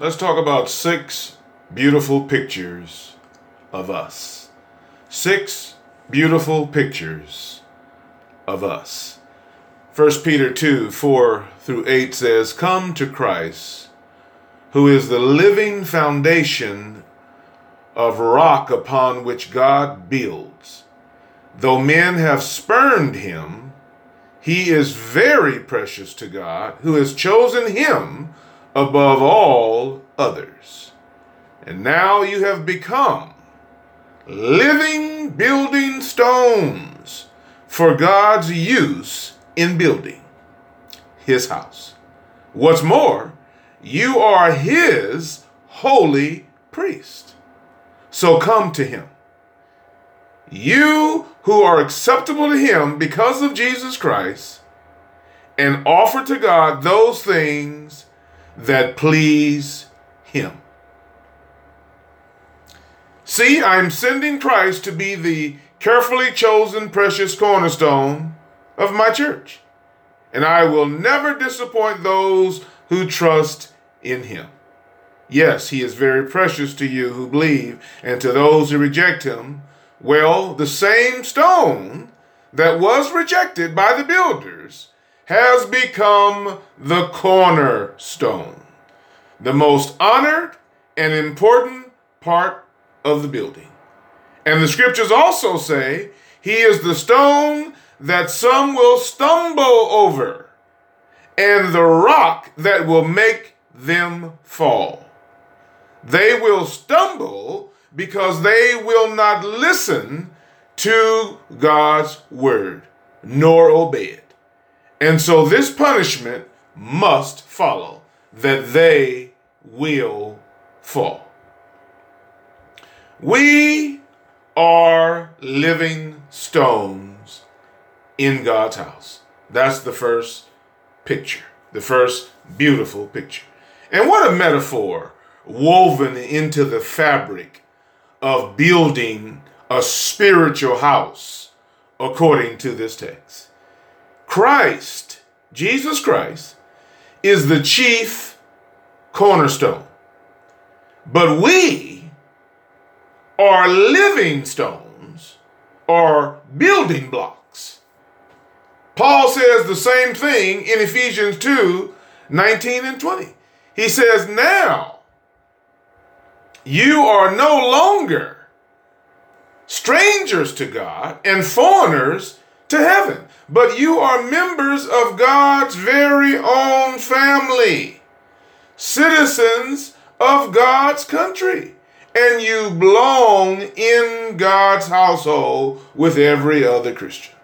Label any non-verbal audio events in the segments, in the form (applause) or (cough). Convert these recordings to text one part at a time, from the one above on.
let's talk about six beautiful pictures of us. Six beautiful pictures of us. 1 Peter 2 4 through 8 says, Come to Christ, who is the living foundation of rock upon which God builds. Though men have spurned him, he is very precious to God, who has chosen him above all others. And now you have become living building stones for God's use in building his house. What's more, you are his holy priest. So come to him. You who are acceptable to him because of Jesus Christ, and offer to God those things that please him. See, I'm sending Christ to be the carefully chosen precious cornerstone of my church, and I will never disappoint those who trust in him. Yes, he is very precious to you who believe, and to those who reject him. Well, the same stone that was rejected by the builders has become the cornerstone, the most honored and important part of the building. And the scriptures also say, He is the stone that some will stumble over, and the rock that will make them fall. They will stumble because they will not listen to God's word nor obey it. And so this punishment must follow that they will fall. We are living stones in God's house. That's the first picture, the first beautiful picture. And what a metaphor woven into the fabric of building a spiritual house according to this text. Christ, Jesus Christ, is the chief cornerstone. But we are living stones or building blocks. Paul says the same thing in Ephesians 2 19 and 20. He says, Now you are no longer strangers to God and foreigners to heaven, but you are members of God's very own family, citizens of God's country, and you belong in God's household with every other Christian.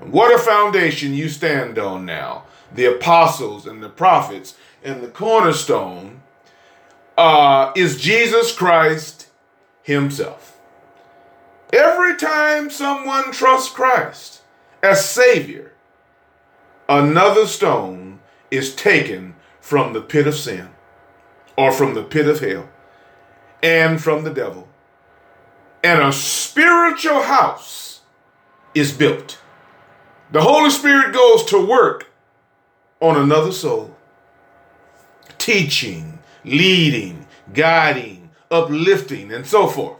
What a foundation you stand on now. The apostles and the prophets and the cornerstone uh, is Jesus Christ Himself. Every time someone trusts Christ as Savior, another stone is taken from the pit of sin or from the pit of hell and from the devil. And a spiritual house is built. The Holy Spirit goes to work on another soul, teaching, leading, guiding, uplifting, and so forth.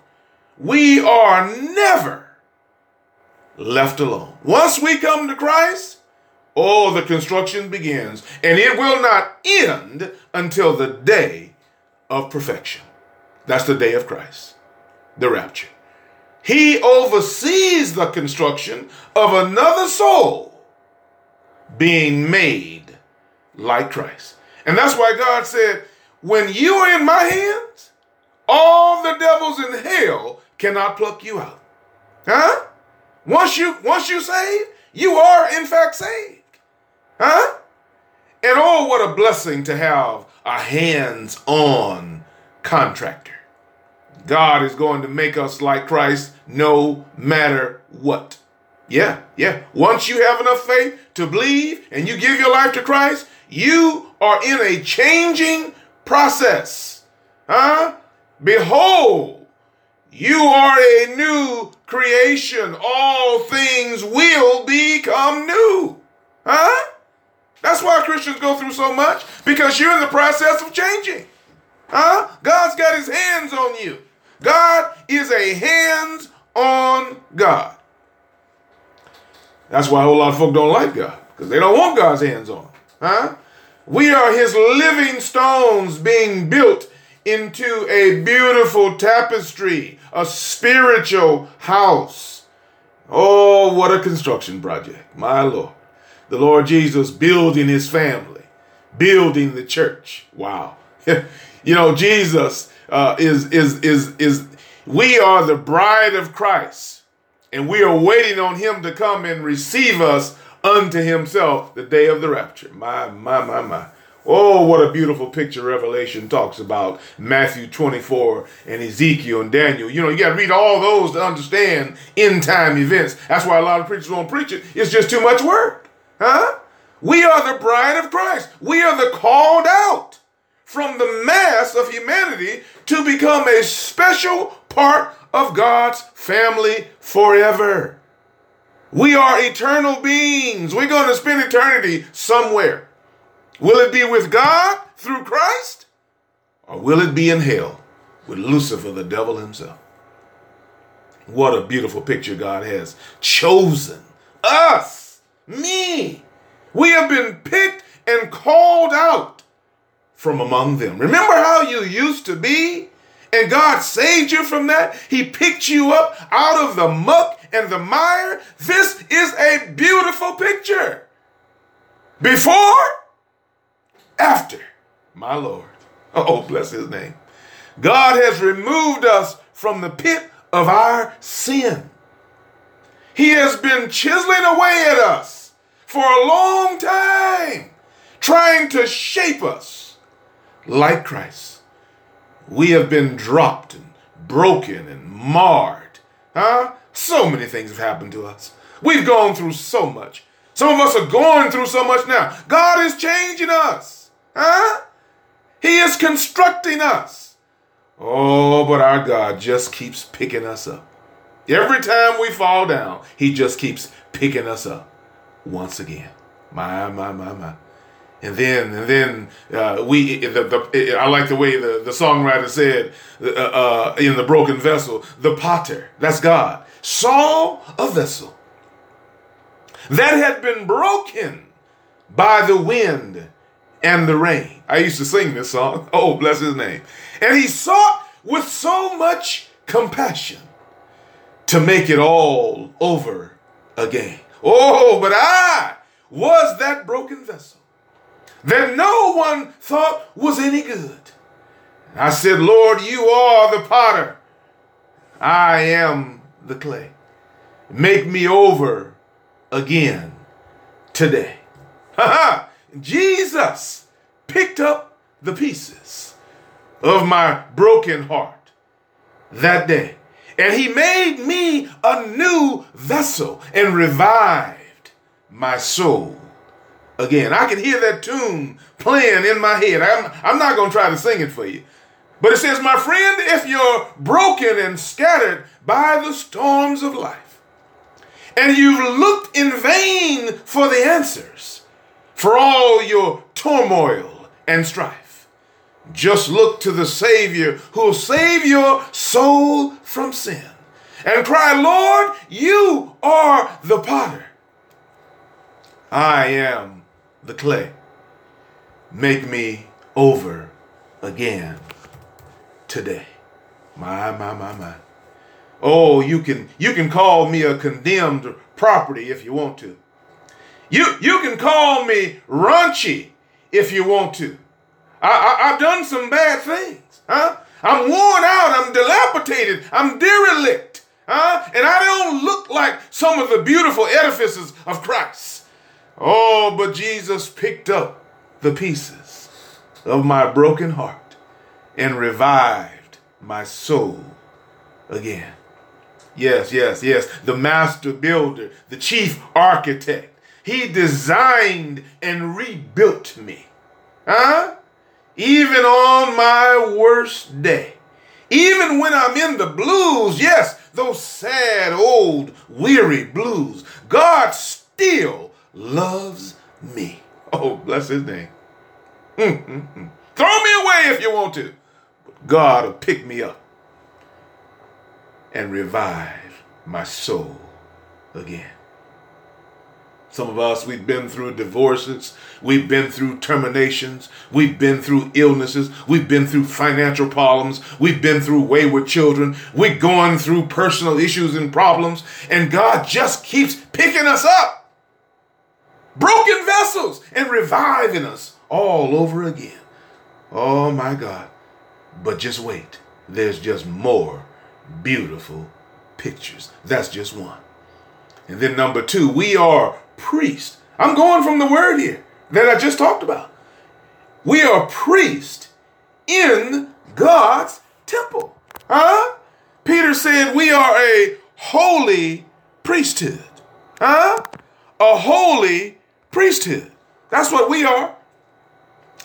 We are never left alone. Once we come to Christ, oh, the construction begins, and it will not end until the day of perfection. That's the day of Christ, the rapture. He oversees the construction of another soul being made like Christ. And that's why God said, when you are in my hands, all the devils in hell cannot pluck you out. Huh? Once you once you saved, you are in fact saved. Huh? And oh, what a blessing to have a hands-on contractor. God is going to make us like Christ no matter what. Yeah, yeah. Once you have enough faith to believe and you give your life to Christ, you are in a changing process. Huh? Behold, you are a new creation. All things will become new. Huh? That's why Christians go through so much because you're in the process of changing. Huh? God's got his hands on you. God is a hands on God. That's why a whole lot of folk don't like God, because they don't want God's hands on. Huh? We are his living stones being built into a beautiful tapestry, a spiritual house. Oh, what a construction project, my Lord. The Lord Jesus building his family, building the church. Wow. (laughs) you know, Jesus uh, is, is, is, is, we are the bride of Christ, and we are waiting on him to come and receive us unto himself the day of the rapture. My, my, my, my. Oh, what a beautiful picture Revelation talks about. Matthew 24 and Ezekiel and Daniel. You know, you got to read all those to understand end time events. That's why a lot of preachers won't preach it. It's just too much work. Huh? We are the bride of Christ. We are the called out from the mass of humanity to become a special part of God's family forever. We are eternal beings. We're going to spend eternity somewhere. Will it be with God through Christ? Or will it be in hell with Lucifer, the devil himself? What a beautiful picture God has chosen us, me. We have been picked and called out from among them. Remember how you used to be? And God saved you from that. He picked you up out of the muck and the mire. This is a beautiful picture. Before after, my Lord. (laughs) Oh, bless his name. God has removed us from the pit of our sin. He has been chiseling away at us for a long time, trying to shape us like Christ. We have been dropped and broken and marred. Huh? So many things have happened to us. We've gone through so much. Some of us are going through so much now. God is changing us. Huh? He is constructing us. Oh, but our God just keeps picking us up. Every time we fall down, He just keeps picking us up once again. My, my, my, my. And then, and then uh, we. The, the, I like the way the, the songwriter said uh, uh, in the broken vessel, the potter. That's God. Saw a vessel that had been broken by the wind and the rain. I used to sing this song. (laughs) Oh, bless his name. And he sought with so much compassion to make it all over again. Oh, but I was that broken vessel that no one thought was any good. I said, Lord, you are the potter. I am the clay. Make me over again today. (laughs) Ha ha! Jesus picked up the pieces of my broken heart that day. And he made me a new vessel and revived my soul again. I can hear that tune playing in my head. I'm, I'm not going to try to sing it for you. But it says, My friend, if you're broken and scattered by the storms of life, and you've looked in vain for the answers, for all your turmoil and strife. Just look to the Savior who'll save your soul from sin and cry, Lord, you are the potter. I am the clay. Make me over again today. My, my, my, my. Oh, you can you can call me a condemned property if you want to. You, you can call me raunchy if you want to. I, have done some bad things. Huh? I'm worn out. I'm dilapidated. I'm derelict. Huh? And I don't look like some of the beautiful edifices of Christ. Oh, but Jesus picked up the pieces of my broken heart and revived my soul again. Yes, yes, yes. The master builder, the chief architect he designed and rebuilt me. Huh? Even on my worst day. Even when I'm in the blues, yes, those sad, old, weary blues, God still loves me. Oh, bless his name. (laughs) Throw me away if you want to. But God will pick me up and revive my soul again. Some of us, we've been through divorces, we've been through terminations, we've been through illnesses, we've been through financial problems, we've been through wayward children, we're going through personal issues and problems, and God just keeps picking us up, broken vessels, and reviving us all over again. Oh my God. But just wait, there's just more beautiful pictures. That's just one. And then number two, we are priests. I'm going from the word here that I just talked about. We are priests in God's temple. Huh? Peter said we are a holy priesthood. Huh? A holy priesthood. That's what we are.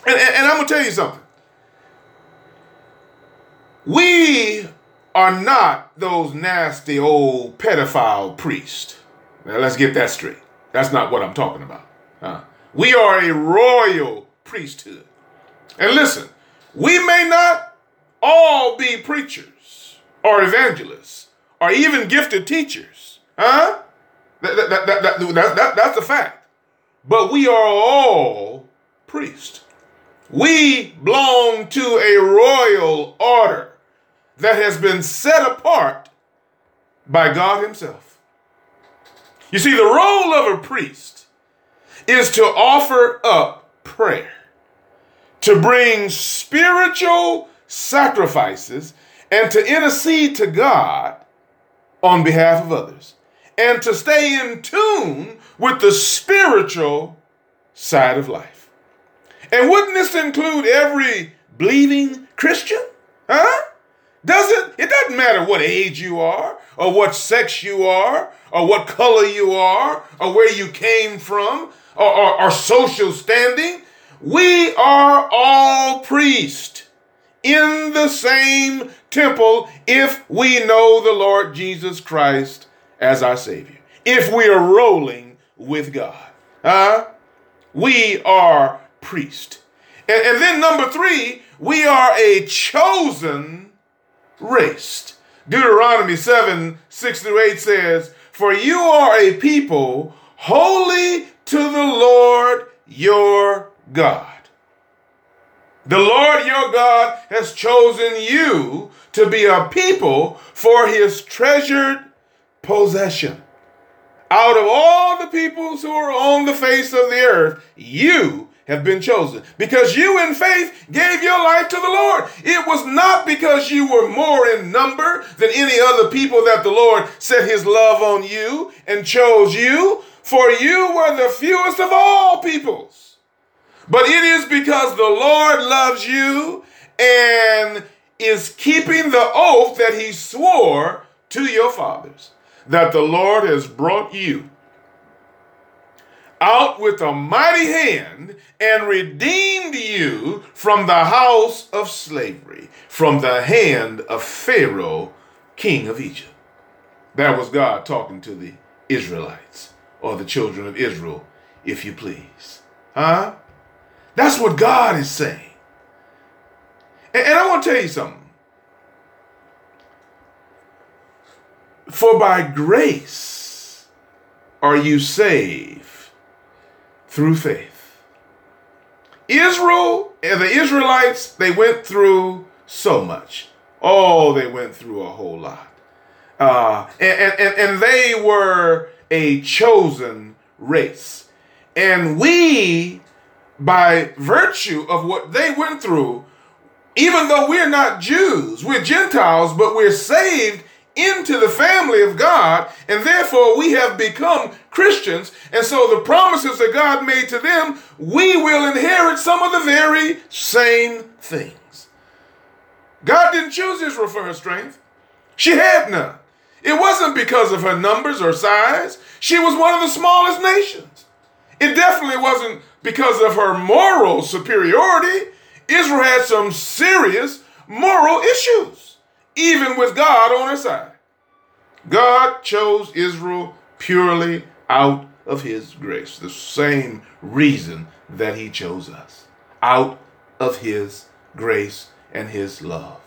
And, and, and I'm going to tell you something. We are not those nasty old pedophile priests. Now, let's get that straight. That's not what I'm talking about. Uh, we are a royal priesthood. And listen, we may not all be preachers or evangelists or even gifted teachers. Huh? That, that, that, that, that, that, that's a fact. But we are all priests. We belong to a royal order that has been set apart by God Himself. You see, the role of a priest is to offer up prayer, to bring spiritual sacrifices, and to intercede to God on behalf of others, and to stay in tune with the spiritual side of life. And wouldn't this include every believing Christian? Huh? Does it? It doesn't matter what age you are, or what sex you are, or what color you are, or where you came from, or, or, or social standing. We are all priests in the same temple if we know the Lord Jesus Christ as our Savior. If we are rolling with God. Huh? We are priests. And, and then number three, we are a chosen raced. Deuteronomy 7 6 through 8 says, For you are a people holy to the Lord your God. The Lord your God has chosen you to be a people for his treasured possession. Out of all the peoples who are on the face of the earth, you have been chosen because you in faith gave your life to the Lord. It was not because you were more in number than any other people that the Lord set his love on you and chose you, for you were the fewest of all peoples. But it is because the Lord loves you and is keeping the oath that he swore to your fathers that the Lord has brought you out with a mighty hand and redeemed you from the house of slavery, from the hand of Pharaoh, king of Egypt. That was God talking to the Israelites, or the children of Israel, if you please. Huh? That's what God is saying. And, and I want to tell you something. For by grace are you saved through faith. Israel and the Israelites, they went through so much. Oh, they went through a whole lot. Uh, and, and, and they were a chosen race. And we, by virtue of what they went through, even though we're not Jews, we're Gentiles, but we're saved into the family of God, and therefore we have become Christians. And so the promises that God made to them, we will inherit some of the very same things. God didn't choose Israel for her strength, she had none. It wasn't because of her numbers or size, she was one of the smallest nations. It definitely wasn't because of her moral superiority. Israel had some serious moral issues even with God on her side. God chose Israel purely out of his grace, the same reason that he chose us, out of his grace and his love.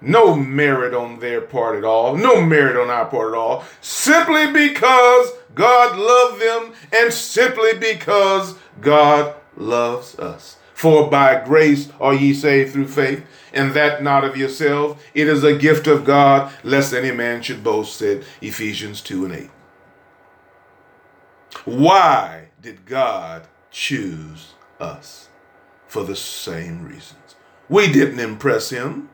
No merit on their part at all, no merit on our part at all, simply because God loved them and simply because God loves us. For by grace are ye saved through faith, and that not of yourselves. It is a gift of God, lest any man should boast, said Ephesians 2 and 8. Why did God choose us? For the same reasons. We didn't impress him.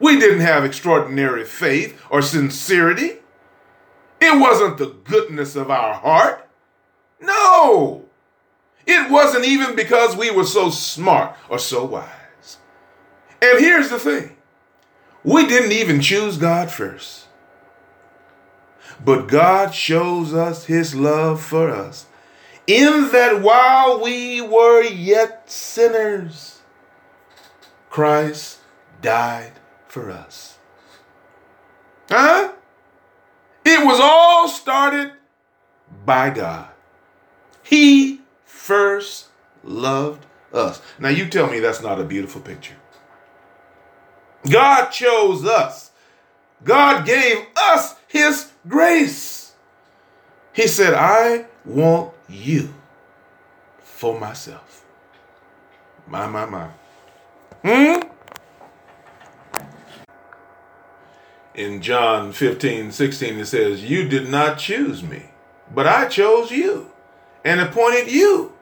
We didn't have extraordinary faith or sincerity. It wasn't the goodness of our heart. No. It wasn't even because we were so smart or so wise. And here's the thing we didn't even choose God first. But God shows us his love for us in that while we were yet sinners, Christ died for us. Huh? It was all started by God. He first loved us. Now, you tell me that's not a beautiful picture. God chose us, God gave us His grace. He said, I want you for myself. My, my, my. Hmm? In John 15, 16, it says, You did not choose me, but I chose you and appointed you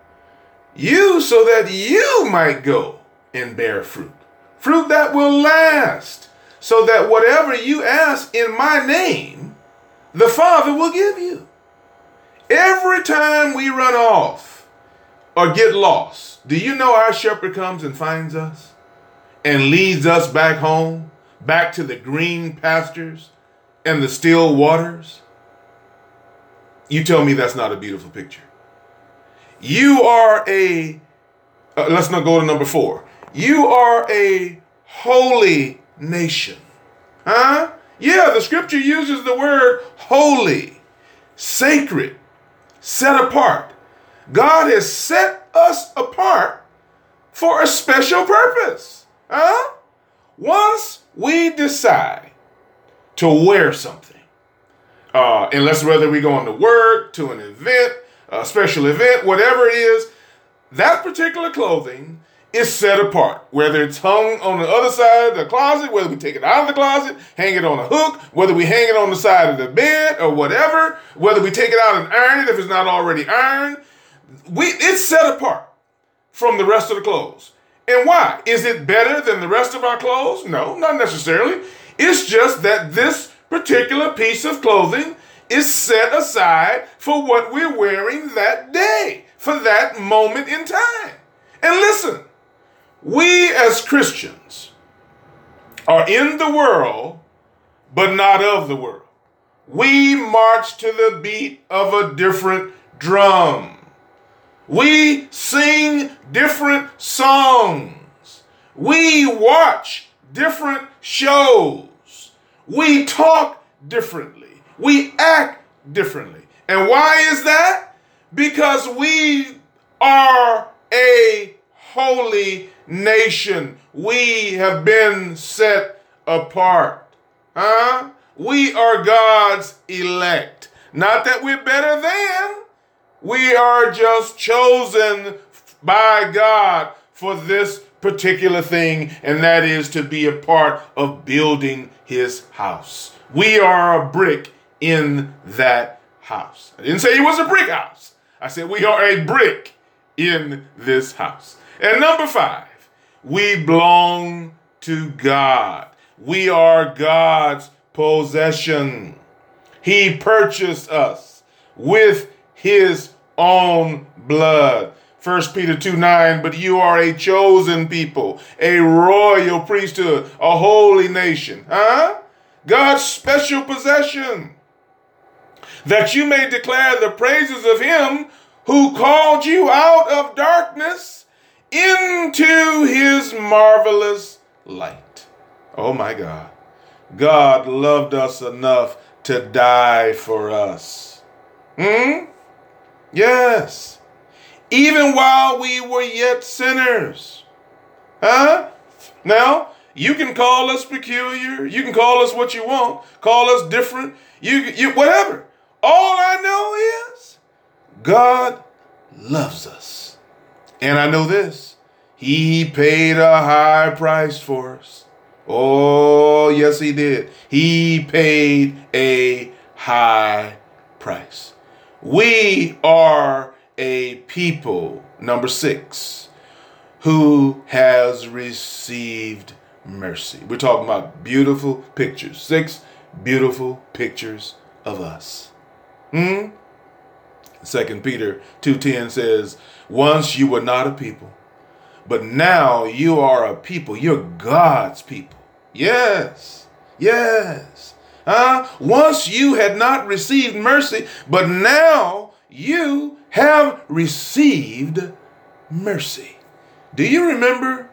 you so that you might go and bear fruit, fruit that will last, so that whatever you ask in my name, the Father will give you. Every time we run off or get lost, do you know our shepherd comes and finds us and leads us back home, back to the green pastures and the still waters? You tell me that's not a beautiful picture. You are a, uh, let's not go to number four. You are a holy nation. Huh? Yeah, the scripture uses the word holy, sacred, set apart. God has set us apart for a special purpose. Huh? Once we decide to wear something, uh, unless whether we go to work, to an event, a special event, whatever it is, that particular clothing is set apart. Whether it's hung on the other side of the closet, whether we take it out of the closet, hang it on a hook, whether we hang it on the side of the bed or whatever, whether we take it out and iron it if it's not already ironed, we it's set apart from the rest of the clothes. And why? Is it better than the rest of our clothes? No, not necessarily. It's just that this particular piece of clothing is set aside for what we're wearing that day, for that moment in time. And listen, we as Christians are in the world, but not of the world. We march to the beat of a different drum. We sing different songs. We watch different shows. We talk differently we act differently. And why is that? Because we are a holy nation. We have been set apart. Huh? We are God's elect. Not that we're better than, we are just chosen by God for this particular thing, and that is to be a part of building his house. We are a brick in that house. I didn't say it was a brick house. I said we are a brick in this house. And number five, we belong to God. We are God's possession. He purchased us with his own blood. 1 Peter 2 9, but you are a chosen people, a royal priesthood, a holy nation. Huh? God's special possession that you may declare the praises of him who called you out of darkness into his marvelous light. Oh my God. God loved us enough to die for us. Hmm? Yes. Even while we were yet sinners. Huh? Now, You can call us peculiar. You can call us what you want. Call us different. You, you whatever. All I know is God loves us. And I know this. He paid a high price for us. Oh, yes, he did. He paid a high price. We are a people, number six, who has received mercy. We're talking about beautiful pictures. Six beautiful pictures of us. Hmm? Second Peter 2:10 says, "Once you were not a people, but now you are a people. You're God's people." Yes. Yes. Huh? Once you had not received mercy, but now you have received mercy. Do you remember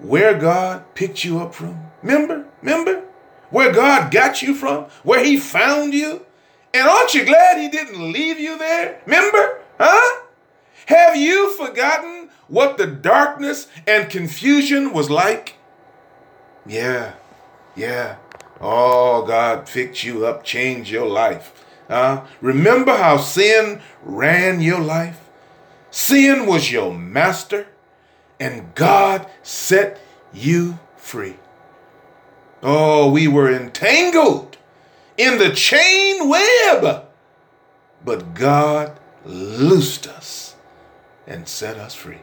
where God picked you up from? Remember? Remember? Where God got you from? Where He found you? And aren't you glad He didn't leave you there? Remember? Huh? Have you forgotten what the darkness and confusion was like? Yeah, yeah. Oh, God picked you up, changed your life. Huh? Remember how sin ran your life? Sin was your master and God set you free. Oh, we were entangled in the chain web, but God loosed us and set us free.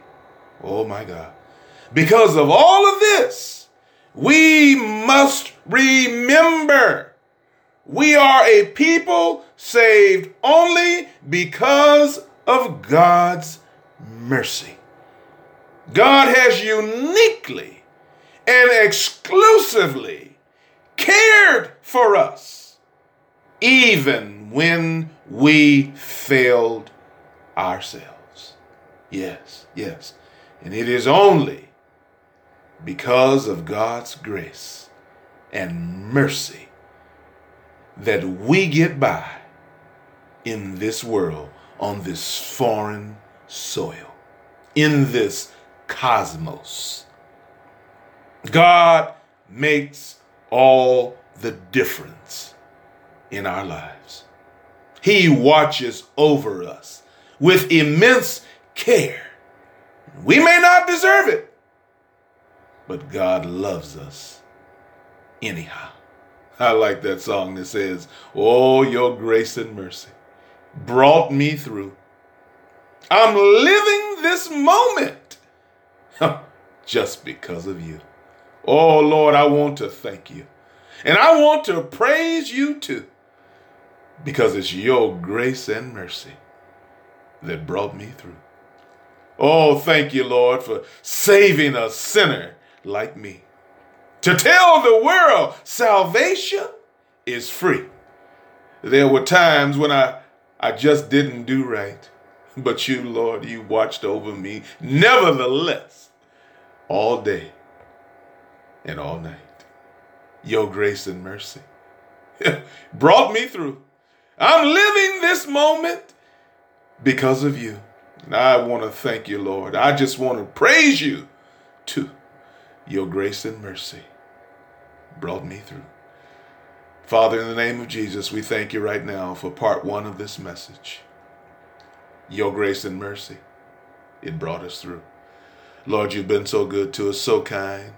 Oh my God. Because of all of this, we must remember we are a people saved only because of God's mercy. God has uniquely and exclusively cared for us, even when we failed ourselves. Yes, yes. And it is only because of God's grace and mercy that we get by in this world on this foreign soil, in this cosmos. God makes all the difference in our lives. He watches over us with immense care. We may not deserve it, but God loves us anyhow. I like that song that says, Oh, your grace and mercy brought me through. I'm living this moment (laughs) just because of you. Oh, Lord, I want to thank you. And I want to praise you too, because it's your grace and mercy that brought me through. Oh, thank you, Lord, for saving a sinner like me. To tell the world salvation is free. There were times when I, I just didn't do right. But you, Lord, you watched over me nevertheless all day and all night. Your grace and mercy (laughs) brought me through. I'm living this moment because of you. And I want to thank you, Lord. I just want to praise you too. Your grace and mercy brought me through. Father, in the name of Jesus, we thank you right now for part one of this message your grace and mercy. It brought us through. Lord, you've been so good to us, so kind.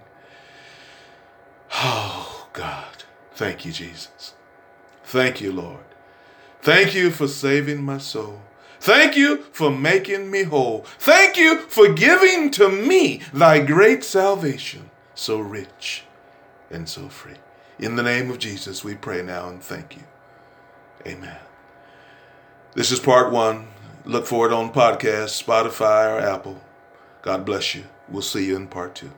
Oh, God. Thank you, Jesus. Thank you, Lord. Thank you for saving my soul. Thank you for making me whole. Thank you for giving to me thy great salvation, so rich and so free. In the name of Jesus, we pray now and thank you. Amen. This is part one. Look for it on podcast, Spotify, or Apple. God bless you. We'll see you in part two.